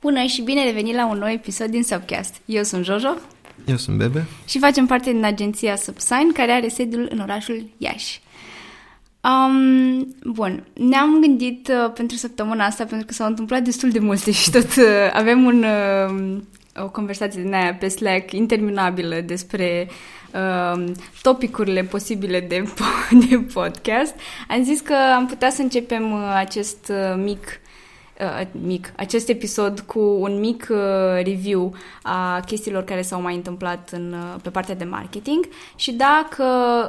Bună și bine revenit la un nou episod din Subcast. Eu sunt Jojo. Eu sunt Bebe. Și facem parte din agenția Subsign, care are sediul în orașul Iași. Um, bun, ne-am gândit uh, pentru săptămâna asta, pentru că s-au întâmplat destul de multe și tot uh, avem un, uh, o conversație din aia pe Slack interminabilă despre uh, topicurile posibile de, de podcast. Am zis că am putea să începem uh, acest uh, mic uh, mic, acest episod cu un mic uh, review a chestiilor care s-au mai întâmplat în, uh, pe partea de marketing și dacă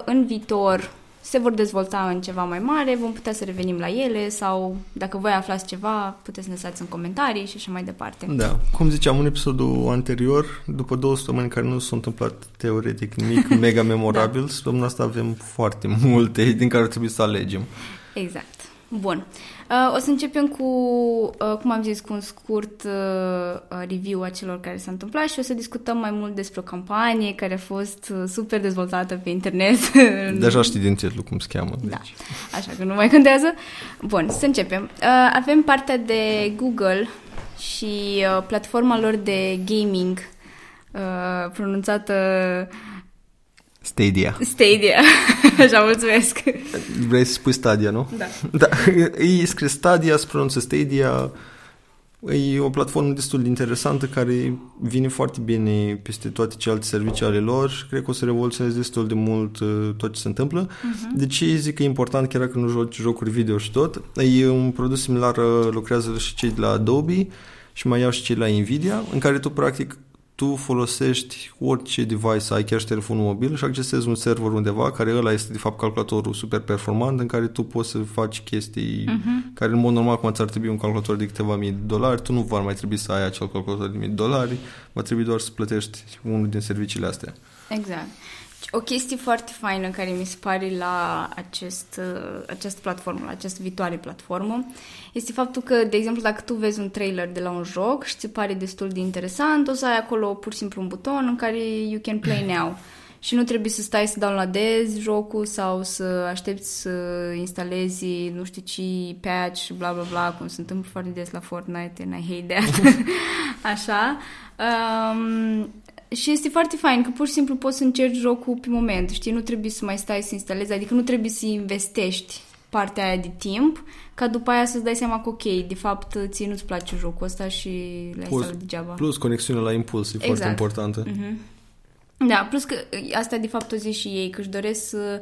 în viitor se vor dezvolta în ceva mai mare, vom putea să revenim la ele sau dacă voi aflați ceva, puteți să ne lăsați în comentarii și așa mai departe. Da, cum ziceam în episodul anterior, după două săptămâni care nu s-a întâmplat teoretic nimic mega memorabil, da. săptămâna asta avem foarte multe din care trebuie să alegem. Exact. Bun. Uh, o să începem cu, uh, cum am zis, cu un scurt uh, uh, review a celor care s-a întâmplat și o să discutăm mai mult despre o campanie care a fost uh, super dezvoltată pe internet. Deja știi din titlu cum se cheamă. Da, deci. așa că nu mai contează. Bun, să începem. Uh, avem partea de Google și uh, platforma lor de gaming uh, pronunțată Stadia. Stadia. Așa, mulțumesc. Vrei să spui Stadia, nu? Da. da. E scrie Stadia, se pronunță Stadia. E o platformă destul de interesantă care vine foarte bine peste toate celelalte servicii ale lor și cred că o să revoluționeze destul de mult uh, tot ce se întâmplă. Uh-huh. De ce zic că e important chiar dacă nu joci jocuri video și tot? E un produs similar, uh, lucrează și cei de la Adobe și mai iau și cei la Nvidia, în care tu practic tu folosești orice device ai, chiar și telefonul mobil și accesezi un server undeva, care ăla este de fapt calculatorul super performant în care tu poți să faci chestii uh-huh. care în mod normal cum ți-ar trebui un calculator de câteva mii de dolari, tu nu va mai trebui să ai acel calculator de mii de dolari, va trebui doar să plătești unul din serviciile astea. Exact. O chestie foarte faină care mi se pare la acest, această platformă, la această viitoare platformă, este faptul că, de exemplu, dacă tu vezi un trailer de la un joc și ți pare destul de interesant, o să ai acolo pur și simplu un buton în care you can play now. Și nu trebuie să stai să downloadezi jocul sau să aștepți să instalezi nu știu ce patch, bla bla bla, cum se întâmplă foarte des la Fortnite and I hate that. Așa. Um, și este foarte fain că pur și simplu poți să încerci jocul pe moment, știi? Nu trebuie să mai stai să instalezi, adică nu trebuie să investești partea aia de timp, ca după aia să-ți dai seama că ok, de fapt ție nu-ți place jocul ăsta și l-ai instalat degeaba. Plus conexiunea la impuls e exact. foarte importantă. Mm-hmm. Da, plus că asta de fapt o zic și ei, că își doresc să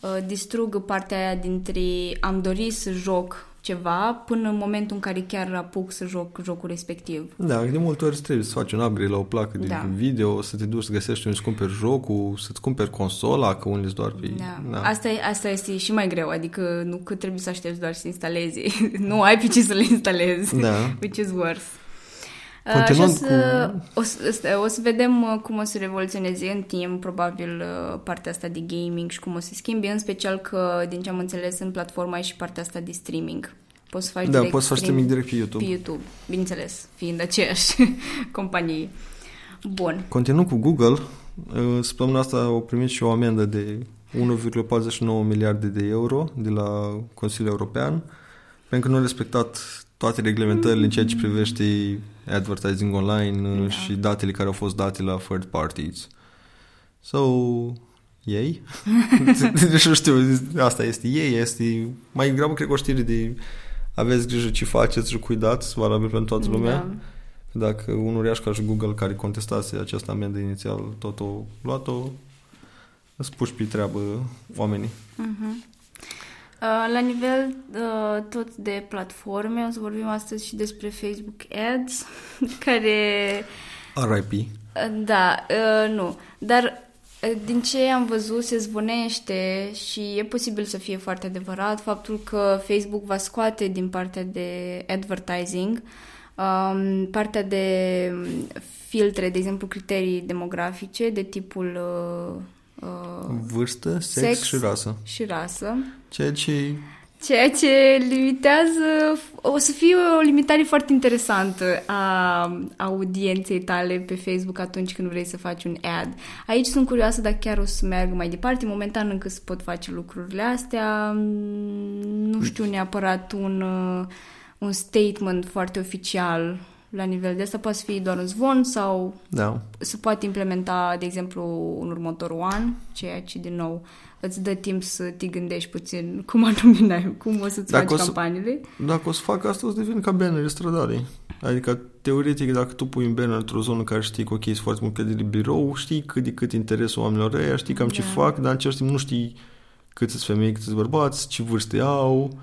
uh, distrugă partea aia dintre am dorit să joc ceva până în momentul în care chiar apuc să joc jocul respectiv. Da, de multe ori trebuie să faci un upgrade la o placă de da. video, să te duci să găsești unde să cumperi jocul, să-ți cumperi consola, că unde doar pe... Da. da. Asta, asta este și mai greu, adică nu că trebuie să aștepți doar să instalezi, nu ai pe ce să le instalezi, da. which is worse. Continuăm o, să, cu... o, să, o să vedem uh, cum o să revoluționeze în timp, probabil, uh, partea asta de gaming și cum o să schimbe, în special că, din ce am înțeles, în platforma e și partea asta de streaming. Poți să faci da, direct poți să faci streaming direct pe YouTube. Pe YouTube, bineînțeles, fiind aceeași companie. Bun. Continuăm cu Google. Uh, săptămâna asta au primit și o amendă de 1,49 miliarde de euro de la Consiliul European pentru că nu au respectat toate reglementările în ceea ce privește advertising online da. și datele care au fost date la third parties. So, ei? deci știu, asta este ei, este mai grabă cred că o știre de aveți grijă ce faceți și cuidați, valabil pentru toată lumea. Da. Dacă un uriaș ca și Google care contestase această amendă inițial, tot o luat-o, îți puși pe treabă oamenii. Uh-huh. Uh, la nivel uh, tot de platforme, o să vorbim astăzi și despre Facebook Ads, care... RIP. Uh, da, uh, nu. Dar uh, din ce am văzut, se zvonește și e posibil să fie foarte adevărat faptul că Facebook va scoate din partea de advertising um, partea de filtre, de exemplu criterii demografice de tipul uh, Uh, Vârstă, sex, sex și rasă. Și rasă. Ceea ce... Ceea ce limitează... O să fie o limitare foarte interesantă a audienței tale pe Facebook atunci când vrei să faci un ad. Aici sunt curioasă dacă chiar o să meargă mai departe. Momentan încă se pot face lucrurile astea. Nu știu neapărat un, uh, un statement foarte oficial la nivel de asta, poate fi doar un zvon sau Da. se poate implementa, de exemplu, un următorul an, ceea ce, din nou, îți dă timp să te gândești puțin cum anume, cum o să-ți Dacă faci o să- campaniile. Dacă o să fac asta, o să devin ca banner stradale. Adică, teoretic, dacă tu pui un banner într-o zonă care știi că, ok, sunt foarte mult clădiri de birou, știi cât de cât interesul oamenilor ăia, știi cam ce Da. fac, dar în același timp nu știi cât sunt femei, cât sunt bărbați, ce vârste au.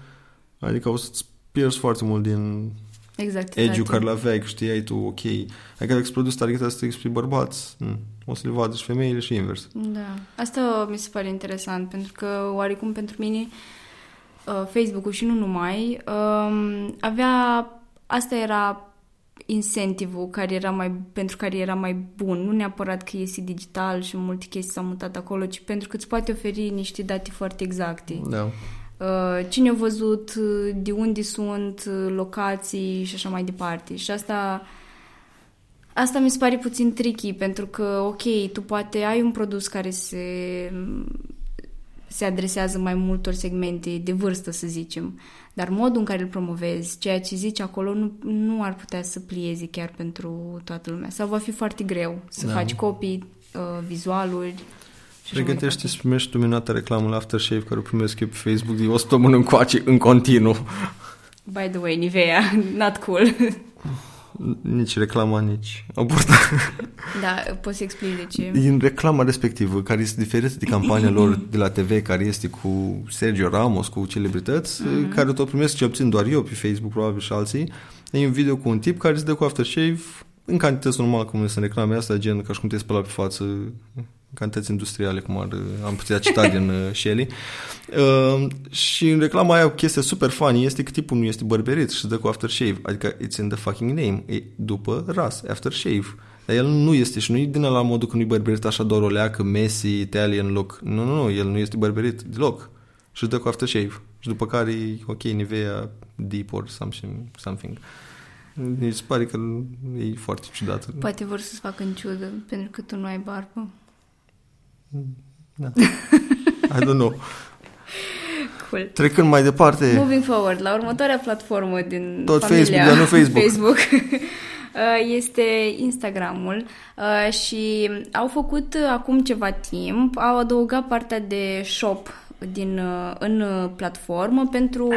Adică o să-ți pierzi foarte mult din Exact, edge-ul exact. care l-aveai, că știai tu, ok. Adică dacă îți produs targetat să spre bărbați, hm, o să le vadă și femeile și invers. Da, asta mi se pare interesant, pentru că oarecum pentru mine uh, Facebook-ul și nu numai um, avea, asta era incentivul care era mai, pentru care era mai bun, nu neapărat că este digital și multe chestii s-au mutat acolo, ci pentru că îți poate oferi niște date foarte exacte. Da. Uh, cine a văzut, uh, de unde sunt, uh, locații și așa mai departe. Și asta asta mi se pare puțin tricky, pentru că, ok, tu poate ai un produs care se se adresează mai multor segmente de vârstă, să zicem, dar modul în care îl promovezi, ceea ce zici acolo, nu, nu ar putea să plieze chiar pentru toată lumea. Sau va fi foarte greu să Da. faci copii, uh, vizualuri. Și așa mai Pregătește departe. să primești tu minunată reclamă la Aftershave care o primesc eu pe Facebook de o săptămână încoace, în continuu. By the way, Nivea, not cool. Nici reclama, nici aborda. Da, poți să explici de ce. Din reclama respectivă, care este diferită de campania lor de la TV, care este cu Sergio Ramos, cu celebrități, Mhm. care tot primesc ce obțin doar eu pe Facebook, probabil și alții. E un video cu un tip care se dă cu aftershave în cantități normal, cum sunt reclame astea, gen ca și cum te spăla pe față, în cantități industriale, cum ar, am putea cita din uh, Shelly. Uh, și în reclama aia o chestie super funny este că tipul nu este bărberit și se dă cu aftershave, adică it's in the fucking name, e după ras, aftershave. Dar el nu este și nu e din la modul că nu-i bărberit așa doar o leacă, Messi, talie în loc. Nu, nu, nu, el nu este bărberit deloc. Și își dă cu aftershave. Și după care e ok, Nivea Deep or something. something. Mi se pare că e foarte ciudat. Poate vor să-ți facă în ciudă, pentru că tu nu ai barbă. Da. I don't know. Cool. Trecând mai departe, Moving forward, la următoarea platformă din Tot familia Facebook, dar nu Facebook. Facebook uh, este Instagramul uh, și au făcut uh, acum ceva timp, au adăugat partea de shop din, uh, în uh, platformă pentru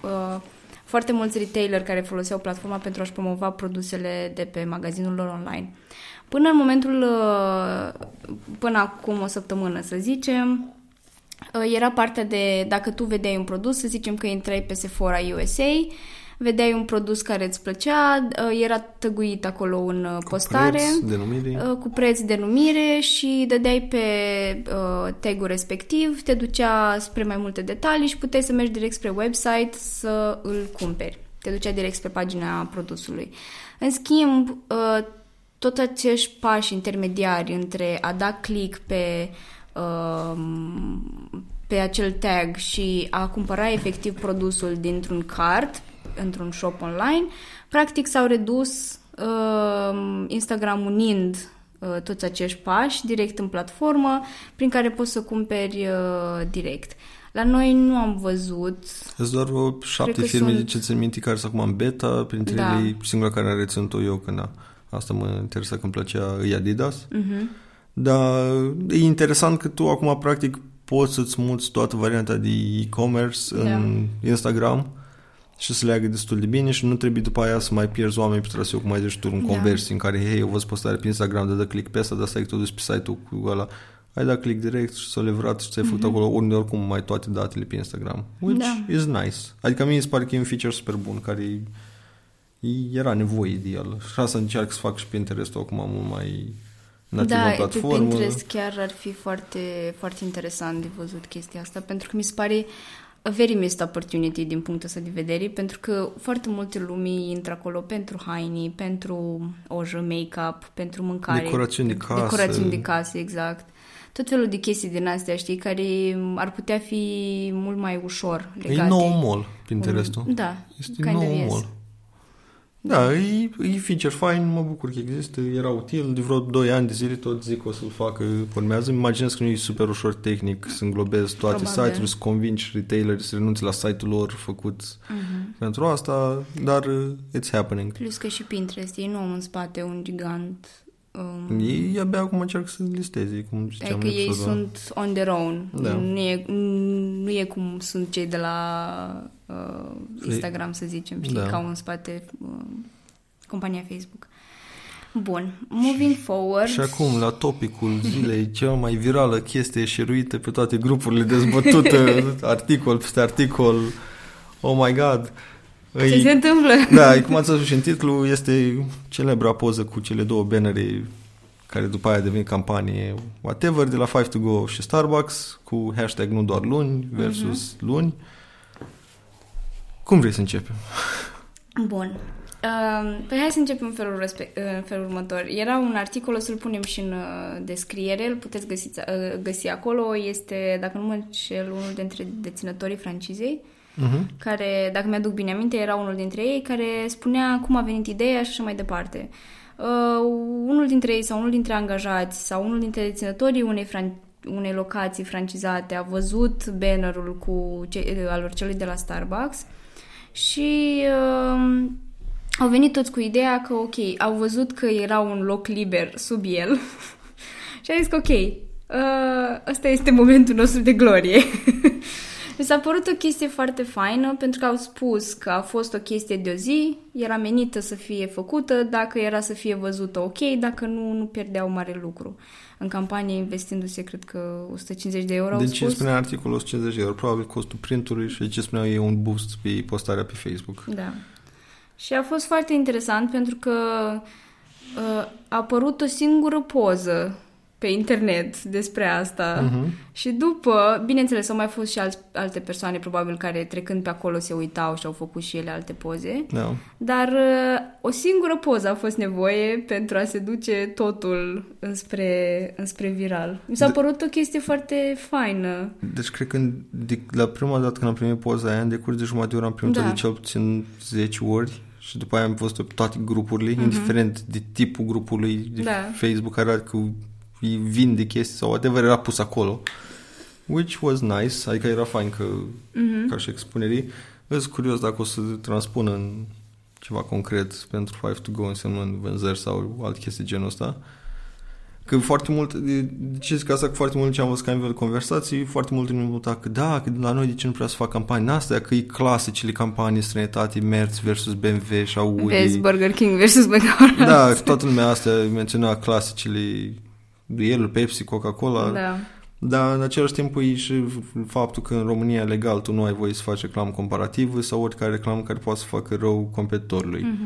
uh, foarte mulți retaileri care foloseau platforma pentru a-și promova produsele de pe magazinul lor online. Până în momentul, uh, până acum o săptămână să zicem, Uh, era partea de, dacă tu vedeai un produs, să zicem că intrai pe Sephora USA, vedeai un produs care îți plăcea, uh, era tăguit acolo în uh, postare preț, denumire. uh, cu preț, denumire și dădeai pe uh, tagul respectiv, te ducea spre mai multe detalii și puteai să mergi direct spre website să îl cumperi. Te ducea direct spre pagina produsului. În schimb, uh, tot acești pași intermediari între a da click pe um, pe acel tag și a cumpăra efectiv produsul dintr-un cart, într-un shop online, practic s-au redus uh, Instagram unind uh, toți acești pași direct în platformă, prin care poți să cumperi uh, direct. La noi nu am văzut Sunt doar o șapte Cred că firme sunt- de ce țin minte care sunt acum în beta, printre Da. ele e singura care a reținut-o eu când a, asta mă interesa că îmi plăcea, e Adidas. uh-huh. Dar e interesant că tu acum practic poți să-ți muți toată varianta de e-commerce în Instagram și să leagă destul de bine și nu trebuie după aia să mai pierzi oameni pe traseu, cum ai zis tu, în Da. conversii în care, hei, eu văd postare pe Instagram, de dă click pe asta, dar stai că tu duci pe site-ul cu ăla, ai dat click direct și s-a livrat și ți-ai făcut acolo unde oricum mai toate datele pe Instagram. Which Da. is nice. Adică mie îmi se pare că e un feature super bun care e- era nevoie de el. Și asta încerc să fac și Pinterest-ul acum mult mai nativ Da, în pe platformă. Pinterest chiar ar fi foarte, foarte interesant de văzut chestia asta, pentru că mi se pare a very missed opportunity din punctul ăsta de vedere, pentru că foarte multe lumii intră acolo pentru haine, pentru ojă, make-up, pentru mâncare. Decorațiuni de casă. Decorațiuni de casă, exact. Tot felul de chestii din astea, știi, care ar putea fi mult mai ușor legate. E nou mall, Pinterestul. Da, Este kind nou of yes. Mall. Da, e, e feature fine, mă bucur că există, era util, de vreo 2 ani de zile tot zic că o să-l facă, urmează. Îmi imaginez că nu e super ușor tehnic să înglobezi toate Probabil. site-urile, să convingi retaileri să renunțe la site-ul lor făcut Mhm. pentru asta, dar uh, it's happening. Plus că și Pinterest, ei nu au în spate un gigant. Um, Ei abia acum încerc să listeze, cum ziceam adică în ei episodul ăla. sunt on their own. Da. Nu, e, nu e cum sunt cei de la uh, Instagram, să zicem, știi, Da. că au în spate uh, compania Facebook. Bun, moving forward. Și acum, la topicul zilei, cea mai virală chestie șeruită pe toate grupurile dezbătută, articol peste articol, oh my god. Ce Îi- se întâmplă? Da, cum ați văzut și în titlu, este celebra poză cu cele două bannere care după aia devin campanie whatever, de la 5 to go și Starbucks, cu hashtag nu doar luni versus luni. Cum vrei să începem? Bun. Uh, păi hai să începem în felul, respe- uh, în felul următor. Era un articol, o să-l punem și în uh, descriere, îl puteți găsi, uh, găsi acolo. Este, dacă nu mă înșel, unul dintre deținătorii francizei, Uh-huh. care, dacă mi-aduc bine aminte, era unul dintre ei, care spunea cum a venit ideea și așa mai departe. Uh, unul dintre ei sau unul dintre angajați sau unul dintre deținătorii unei, fran- unei locații francizate a văzut bannerul cu ce- al celui de la Starbucks și uh, au venit toți cu ideea că, ok, au văzut că era un loc liber sub el și a zis că, ok, uh, ăsta este momentul nostru de glorie. Mi s-a părut o chestie foarte faină pentru că au spus că a fost o chestie de o zi, era menită să fie făcută, dacă era să fie văzută ok, dacă nu, nu pierdeau mare lucru. În campanie investindu-se, cred că 150 de euro au De ce spus. spunea articolul 150 de euro? Probabil costul printului și de ce spuneau ei un boost pe postarea pe Facebook. Da. Și a fost foarte interesant pentru că uh, a apărut o singură poză pe internet despre asta Mhm. și după, bineînțeles, au mai fost și alți, alte persoane probabil care trecând pe acolo se uitau și au făcut și ele alte poze, Da. dar uh, o singură poză a fost nevoie pentru a se duce totul înspre, înspre viral. Mi s-a De- părut o chestie foarte faină. Deci cred că în- de, la prima dată când am primit poza aia, în decurs de jumătate de oră am primit-o Da. de cel puțin 10 ori și după aia am văzut-o pe toate grupurile, indiferent de tipul grupului de Mhm. Da. Facebook care arată că îi vinde chestii sau whatever era pus acolo. Which was nice, adică era fain că, Mhm. ca și expunerii. Îs curios dacă o să transpună în ceva concret pentru 5 to go însemnând vânzări sau alte chestii genul ăsta. Că foarte mult, de de ce zic asta, că foarte mult ce am văzut ca nivel de conversații, foarte mult îmi nota că da, că la noi de ce nu prea să fac campanii în astea, că e clasicile campanii străinătate, Merz versus BMW și Audi. Vezi Burger King versus McDonald's. Da, toată lumea astea menționa clasicile el, Pepsi, Coca-Cola. da. Dar în același timp e și faptul că în România legal tu nu ai voie să faci reclamă comparativă sau oricare reclamă care poate să facă rău competitorului. Mhm.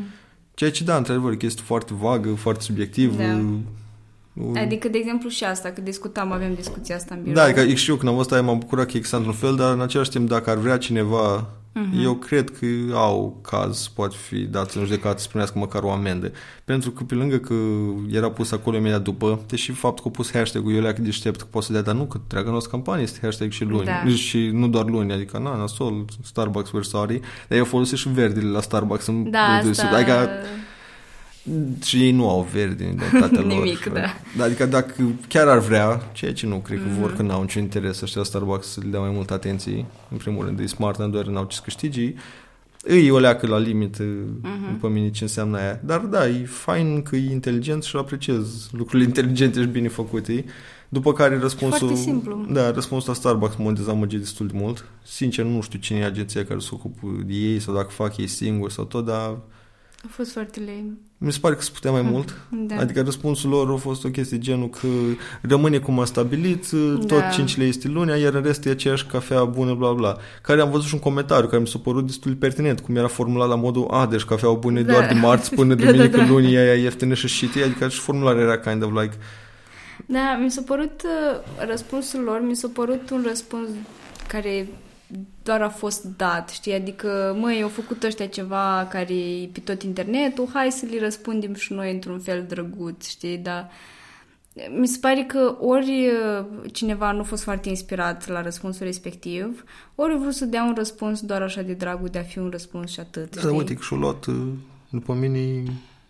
Ceea ce, da, într-adevăr, e chestie foarte vagă, foarte subiectivă. Da. U- Adică, de exemplu, și asta, că discutam, avem discuția asta în birou. Da, adică și eu când am văzut aia m-am bucurat că există într-un fel, dar în același timp dacă ar vrea cineva, Mhm. eu cred că au caz, poate fi dat în judecată să primească măcar o amendă. Pentru că pe lângă că era pus acolo imediat după, deși faptul că a pus hashtag-ul eu leacă deștept că poate să dea, dar nu, că întreaga noastră campanie este hashtag și luni. Da. Și nu doar luni, adică na, nasol, Starbucks we're sorry, dar eu folosesc și verdele la Starbucks în Da, asta... Adică și ei nu au verde în identitatea lor. Nimic, da. Adică dacă chiar ar vrea, ceea ce nu cred că vor, Mhm. că n-au niciun interes ăștia Starbucks să le dea mai multă atenție, în primul rând, e smart, în doar n-au ce să câștigi, îi o leacă la limită, Mhm. după mine, ce înseamnă aia. Dar da, e fain că e inteligent și apreciez lucrurile inteligente și bine făcute. După care răspunsul... Foarte simplu. Da, răspunsul la Starbucks m-a dezamăgit destul de mult. Sincer, nu știu cine e agenția care se ocupă de ei sau dacă fac ei singuri sau tot, dar A fost foarte lame. Mi se pare că se putea mai mult. Da. Adică răspunsul lor a fost o chestie genul că rămâne cum a stabilit, tot Da. 5 lei este lunea, iar în rest e aceeași cafea bună, bla bla. Care am văzut și un comentariu care mi s-a părut destul de pertinent, cum era formulat la modul, a, deci cafeaua bună e Da. doar de marți până Da, da, duminică da. lunii, aia e ieftină și shitty, adică și formularea era kind of like, Da, mi s-a părut uh, răspunsul lor, mi s-a părut un răspuns care doar a fost dat, știi? Adică, măi, au făcut ăștia ceva care e pe tot internetul, hai să le răspundem și noi într-un fel drăguț, știi? Dar mi se pare că ori uh, cineva nu a fost foarte inspirat la răspunsul respectiv, ori a vrut să dea un răspuns doar așa de dragul de a fi un răspuns și atât, da, știi? uite că și-o luat uh, după mine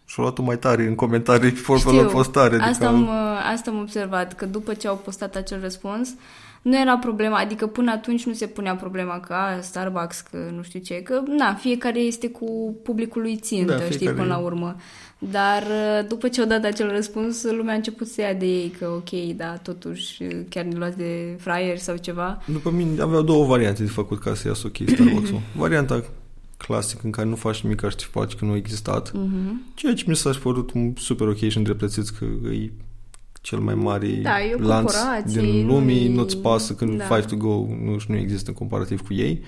și-au luat mai tare în comentarii pe formele postare. Asta, adică... am, asta am observat, că după ce au postat acel răspuns, nu era problema, adică până atunci nu se punea problema că a, Starbucks, că nu știu ce, că na, fiecare este cu publicul lui țintă, da, știi, până la urmă. Dar uh, după ce au dat acel răspuns, lumea a început să ia de ei că ok, da, totuși uh, chiar ne luați de fraier sau ceva. După mine aveau două variante de făcut ca să iasă ok Starbucks-ul. Varianta clasic în care nu faci nimic ca și faci că nu a existat. Uh-huh. Ceea ce mi s-a părut un super ok și îndreptățit că e cel mai mare da, lanț din lumii, nu-ți pasă când da. Five to Go nu, nu există în comparativ cu ei.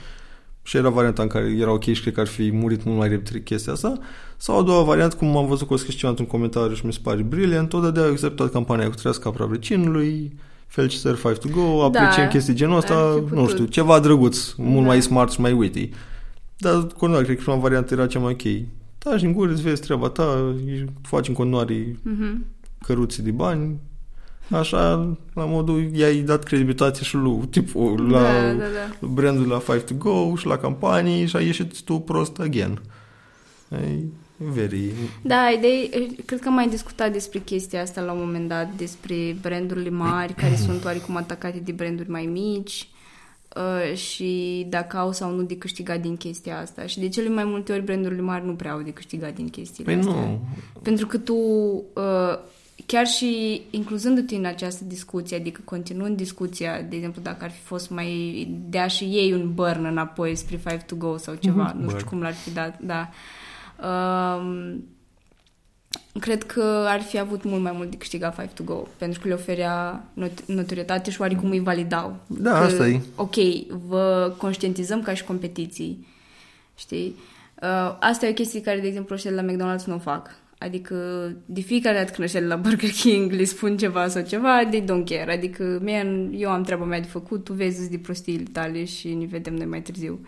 Și era varianta în care era ok și cred că ar fi murit mult mai repede chestia asta. Sau a doua variantă, cum am văzut că o scris într-un comentariu și mi se pare brilliant, tot de acceptat campania cu trească capra vecinului, felicitări Five to Go, apreciem da, chestii genul ăsta, nu știu, ceva drăguț, mult da. mai smart și mai witty. Dar, continuare, cred că prima variantă era cea mai ok. Taci în gură, îți vezi treaba ta, faci în continuare mm-hmm. căruții de bani, Așa, la modul, i-ai dat credibilitate și lui tipul la da, da, da. brandul la Five to Go și la campanii și ai ieșit tu prost again. Ai, very... Da, idei, cred că am mai discutat despre chestia asta la un moment dat, despre brandurile mari care sunt oarecum atacate de branduri mai mici uh, și dacă au sau nu de câștigat din chestia asta. Și de cele mai multe ori brandurile mari nu prea au de câștigat din chestiile păi astea. Nu. Pentru că tu uh, chiar și incluzându-te în această discuție, adică continuând discuția, de exemplu, dacă ar fi fost mai dea și ei un burn înapoi spre Five to Go sau ceva, mm-hmm. nu știu cum l-ar fi dat, da. Um, cred că ar fi avut mult mai mult de câștigat Five to Go, pentru că le oferea not- notorietate și oarecum îi validau. Da, că, asta e. Ok, vă conștientizăm ca și competiții, știi? Uh, asta e o chestie care, de exemplu, ăștia de la McDonald's nu o fac. Adică de fiecare dată când ăștia de la Burger King le spun ceva sau ceva, they don't care. Adică, man, eu am treaba mea de făcut, tu vezi de prostiile tale și ne vedem noi mai târziu.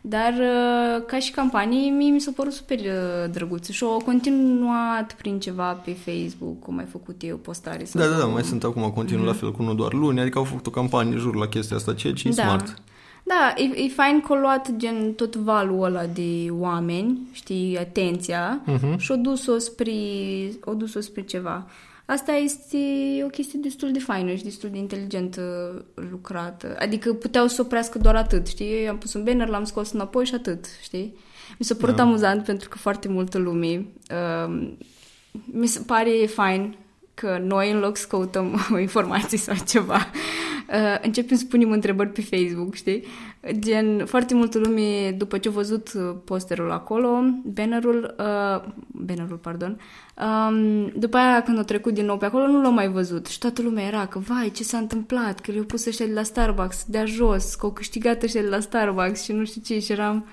Dar uh, ca și campanii, mie mi s-a părut super uh, drăguță și au continuat prin ceva pe Facebook, cum ai făcut eu, postare. Sau da, da, da, mai sunt acum, continuă mm-hmm. la fel cu nu doar luni, adică au făcut o campanie jur la chestia asta, ceea ce da. smart. Da, e, e fain că a luat gen tot valul ăla de oameni, știi, atenția uh-huh. și o dus-o spre, o dus-o spre ceva. Asta este o chestie destul de faină și destul de inteligent lucrată. Adică puteau să oprească doar atât, știi? Eu am pus un banner, l-am scos înapoi și atât, știi? Mi s-a părut da. amuzant pentru că foarte multă lume uh, mi se pare fain că noi, în loc să căutăm o informație sau ceva, uh, începem să punem întrebări pe Facebook, știi? Gen, foarte multă lume, după ce a văzut uh, posterul acolo, bannerul, uh, bannerul, pardon, um, după aia când a trecut din nou pe acolo, nu l-au mai văzut. Și toată lumea era că, vai, ce s-a întâmplat, că le-au pus ăștia de la Starbucks de jos, că au câștigat ăștia de la Starbucks și nu știu ce, și eram...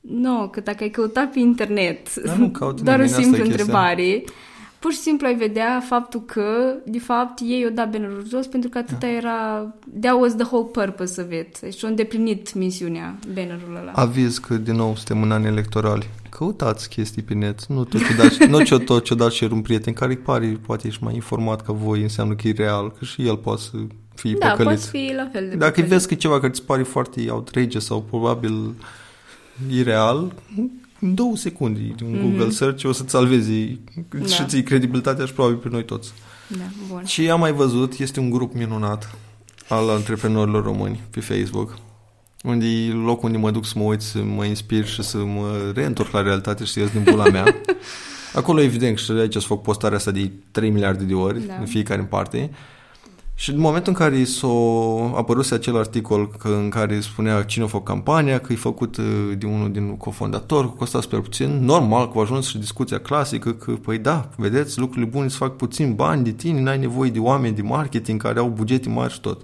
Nu, no, că dacă ai căutat pe internet, da, nu doar o simplă întrebare, pur și simplu ai vedea faptul că, de fapt, ei au dat bannerul jos pentru că atâta da. era... That was the whole purpose of it. Deci au îndeplinit misiunea bannerul ăla. Aviz că, din nou, suntem în ani electorali. Căutați chestii pe net. Nu tot ce dați, nu ce tot ce dați și un prieten care îi pare, poate ești mai informat ca voi, înseamnă că e real, că și el poate să fie da, păcălit. Da, fi la fel de Dacă păcălit. vezi că ceva care îți pare foarte outrageous sau probabil ireal, în două secunde un mm-hmm. Google search o să-ți salvezi da. și ții credibilitatea și probabil pe noi toți. Da, bun. Și am mai văzut, este un grup minunat al antreprenorilor români pe Facebook, unde e locul unde mă duc să mă uit, să mă inspir și să mă reîntorc la realitate și să ies din bula mea. Acolo, evident, și aici să fac postarea asta de 3 miliarde de ori da. în fiecare în parte. Și în momentul în care s-a apărut acel articol că, în care spunea cine a făcut campania, că e făcut uh, de unul din cofondator, că costa super puțin, normal că a ajuns și discuția clasică că, păi da, vedeți, lucrurile bune se fac puțin bani de tine, n-ai nevoie de oameni de marketing care au bugete mari și tot.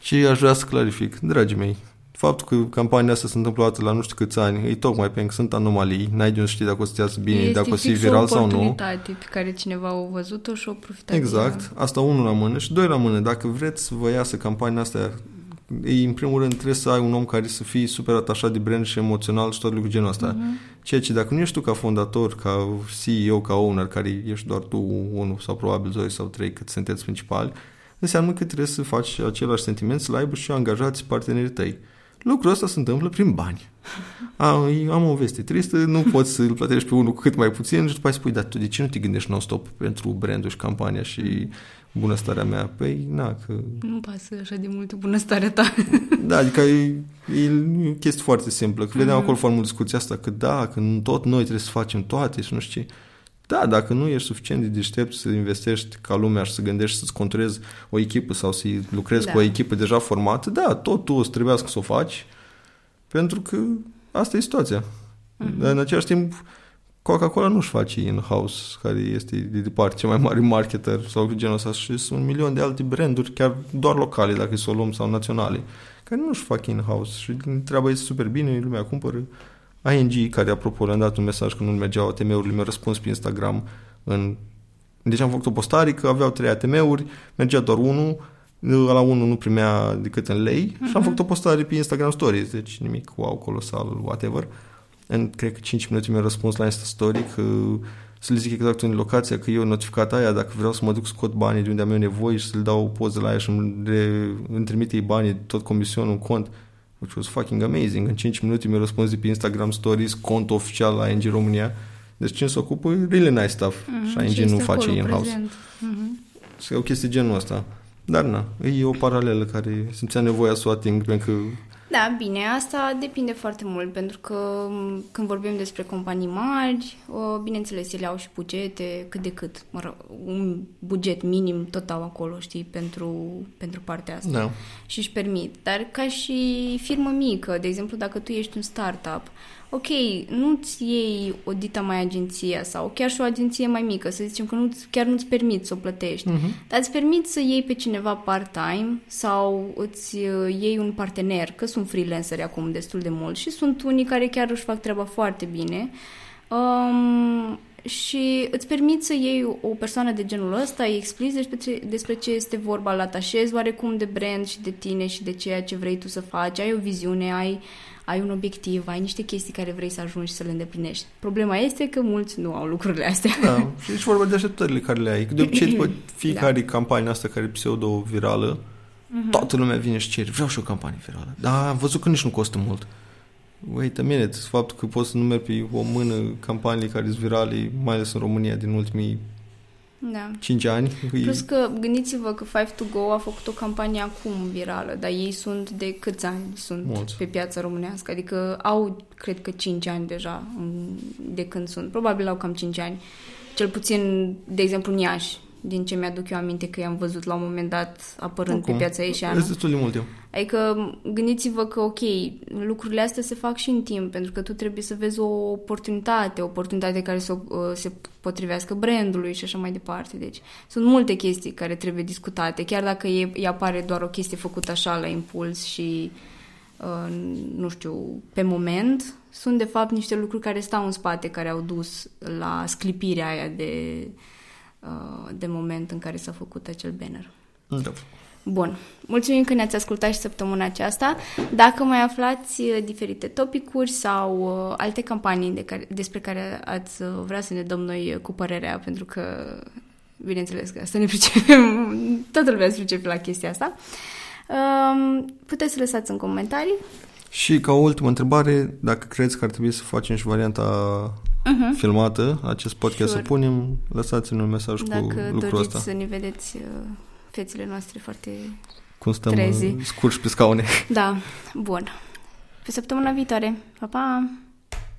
Și aș vrea să clarific, dragii mei, faptul că campania asta se întâmplă la nu știu câți ani, e tocmai pentru că sunt anomalii, n-ai de unde știi dacă o să iasă bine, este dacă o să fie viral sau nu. pe care cineva a văzut-o și o profitat Exact, asta unul la mână și doi la mână. Dacă vreți să vă iasă campania asta, ei, în primul rând trebuie să ai un om care să fie super atașat de brand și emoțional și tot lucrul genul ăsta. Uh-huh. Ceea ce dacă nu ești tu ca fondator, ca CEO, ca owner, care ești doar tu unul sau probabil doi sau trei cât sunteți principali, înseamnă că trebuie să faci același sentiment, să-l aibă și angajați partenerii tăi Lucrul ăsta se întâmplă prin bani. Am, am o veste tristă, nu poți să-l plătești pe unul cu cât mai puțin și după aceea spui, dar tu de ce nu te gândești non-stop pentru brandul și campania și bunăstarea mea? Păi, na, că... Nu pasă așa de mult bunăstarea ta. Da, adică e, e o chestie foarte simplă. Că vedeam mm-hmm. acolo foarte mult discuția asta, că da, că tot noi trebuie să facem toate și nu știu ce. Da, dacă nu ești suficient de deștept să investești ca lumea și să gândești să-ți controlezi o echipă sau să lucrezi da. cu o echipă deja formată, da, tot tu o să trebuiască să o faci, pentru că asta e situația. Mm-hmm. Dar în același timp, Coca-Cola nu-și face in-house, care este de departe cel mai mare marketer sau genul ăsta și sunt un milion de alte branduri, chiar doar locale, dacă să o luăm, sau naționale, care nu-și fac in-house și treaba este super bine, lumea cumpără. ING, care apropo le-am dat un mesaj că nu mergeau ATM-urile, mi-a răspuns pe Instagram în... Deci am făcut o postare că aveau trei ATM-uri, mergea doar unul, la unul nu primea decât în lei uh-huh. și am mhm. făcut o postare pe Instagram Stories, deci nimic wow, colosal, whatever. În, cred că 5 minute mi-a răspuns la Insta Story că să le zic exact în locația, că eu notificat aia, dacă vreau să mă duc scot banii de unde am eu nevoie și să le dau poze la aia și îmi, re, îmi trimite ei banii, tot comisionul în cont which was fucking amazing. În 5 minute mi-a răspuns de pe Instagram Stories, cont oficial la ING România. Deci cine se ocupă, really nice stuff. Mm-hmm. Și ING nu face in-house. Mm-hmm. Și e o chestie genul ăsta. Dar na, e o paralelă care simțea nevoia să o ating, pentru că da, bine, asta depinde foarte mult, pentru că când vorbim despre companii mari, bineînțeles, ele au și bugete, cât de cât, mă rog, un buget minim tot au acolo, știi, pentru, pentru partea asta. Da. Și își permit. Dar ca și firmă mică, de exemplu, dacă tu ești un startup, ok, nu-ți iei o dita mai agenția sau chiar și o agenție mai mică, să zicem că nu chiar nu-ți permit să o plătești, uh-huh. dar îți permit să iei pe cineva part-time sau îți uh, iei un partener, că sunt freelanceri acum destul de mult și sunt unii care chiar își fac treaba foarte bine um, și îți permit să iei o persoană de genul ăsta, îi explici despre ce, despre ce este vorba, la atașezi oarecum de brand și de tine și de ceea ce vrei tu să faci, ai o viziune, ai uh, ai un obiectiv, ai niște chestii care vrei să ajungi să le îndeplinești. Problema este că mulți nu au lucrurile astea. Da, și aici vorba de așteptările care le ai. De obicei, după fiecare da. campanie asta care e pseudo-virală, uh-huh. toată lumea vine și cere, vreau și o campanie virală. Dar am văzut că nici nu costă mult. Wait a minute, faptul că poți să numeri pe o mână campanii care sunt virale, mai ales în România din ultimii da. 5 ani. Plus că gândiți-vă că Five to Go a făcut o campanie acum virală, dar ei sunt de câți ani sunt Mulți. pe piața românească? Adică au, cred că 5 ani deja de când sunt. Probabil au cam 5 ani. Cel puțin, de exemplu, în Iași din ce mi-aduc eu aminte că i-am văzut la un moment dat apărând Acum. pe piața ieșeană. Este destul de mult timp. Adică gândiți-vă că, ok, lucrurile astea se fac și în timp, pentru că tu trebuie să vezi o oportunitate, o oportunitate care să uh, se potrivească brandului și așa mai departe. Deci sunt multe chestii care trebuie discutate, chiar dacă e, e apare doar o chestie făcută așa la impuls și uh, nu știu, pe moment, sunt de fapt niște lucruri care stau în spate, care au dus la sclipirea aia de Uh, de moment în care s-a făcut acel banner. Da. Bun. Mulțumim că ne-ați ascultat și săptămâna aceasta. Dacă mai aflați uh, diferite topicuri sau uh, alte campanii de care, despre care ați vrea să ne dăm noi cu părerea, pentru că, bineînțeles că asta ne pricepem, toată lumea se pricepe la chestia asta, um, puteți să lăsați în comentarii. Și ca o ultimă întrebare, dacă credeți că ar trebui să facem și varianta uh-huh. filmată, acest podcast sure. să punem, lăsați-ne un mesaj Dacă cu lucrul ăsta. Dacă să ne vedeți uh, fețele noastre foarte Cum stăm trezi. scurși pe scaune. Da, bun. Pe săptămâna viitoare. Pa, pa!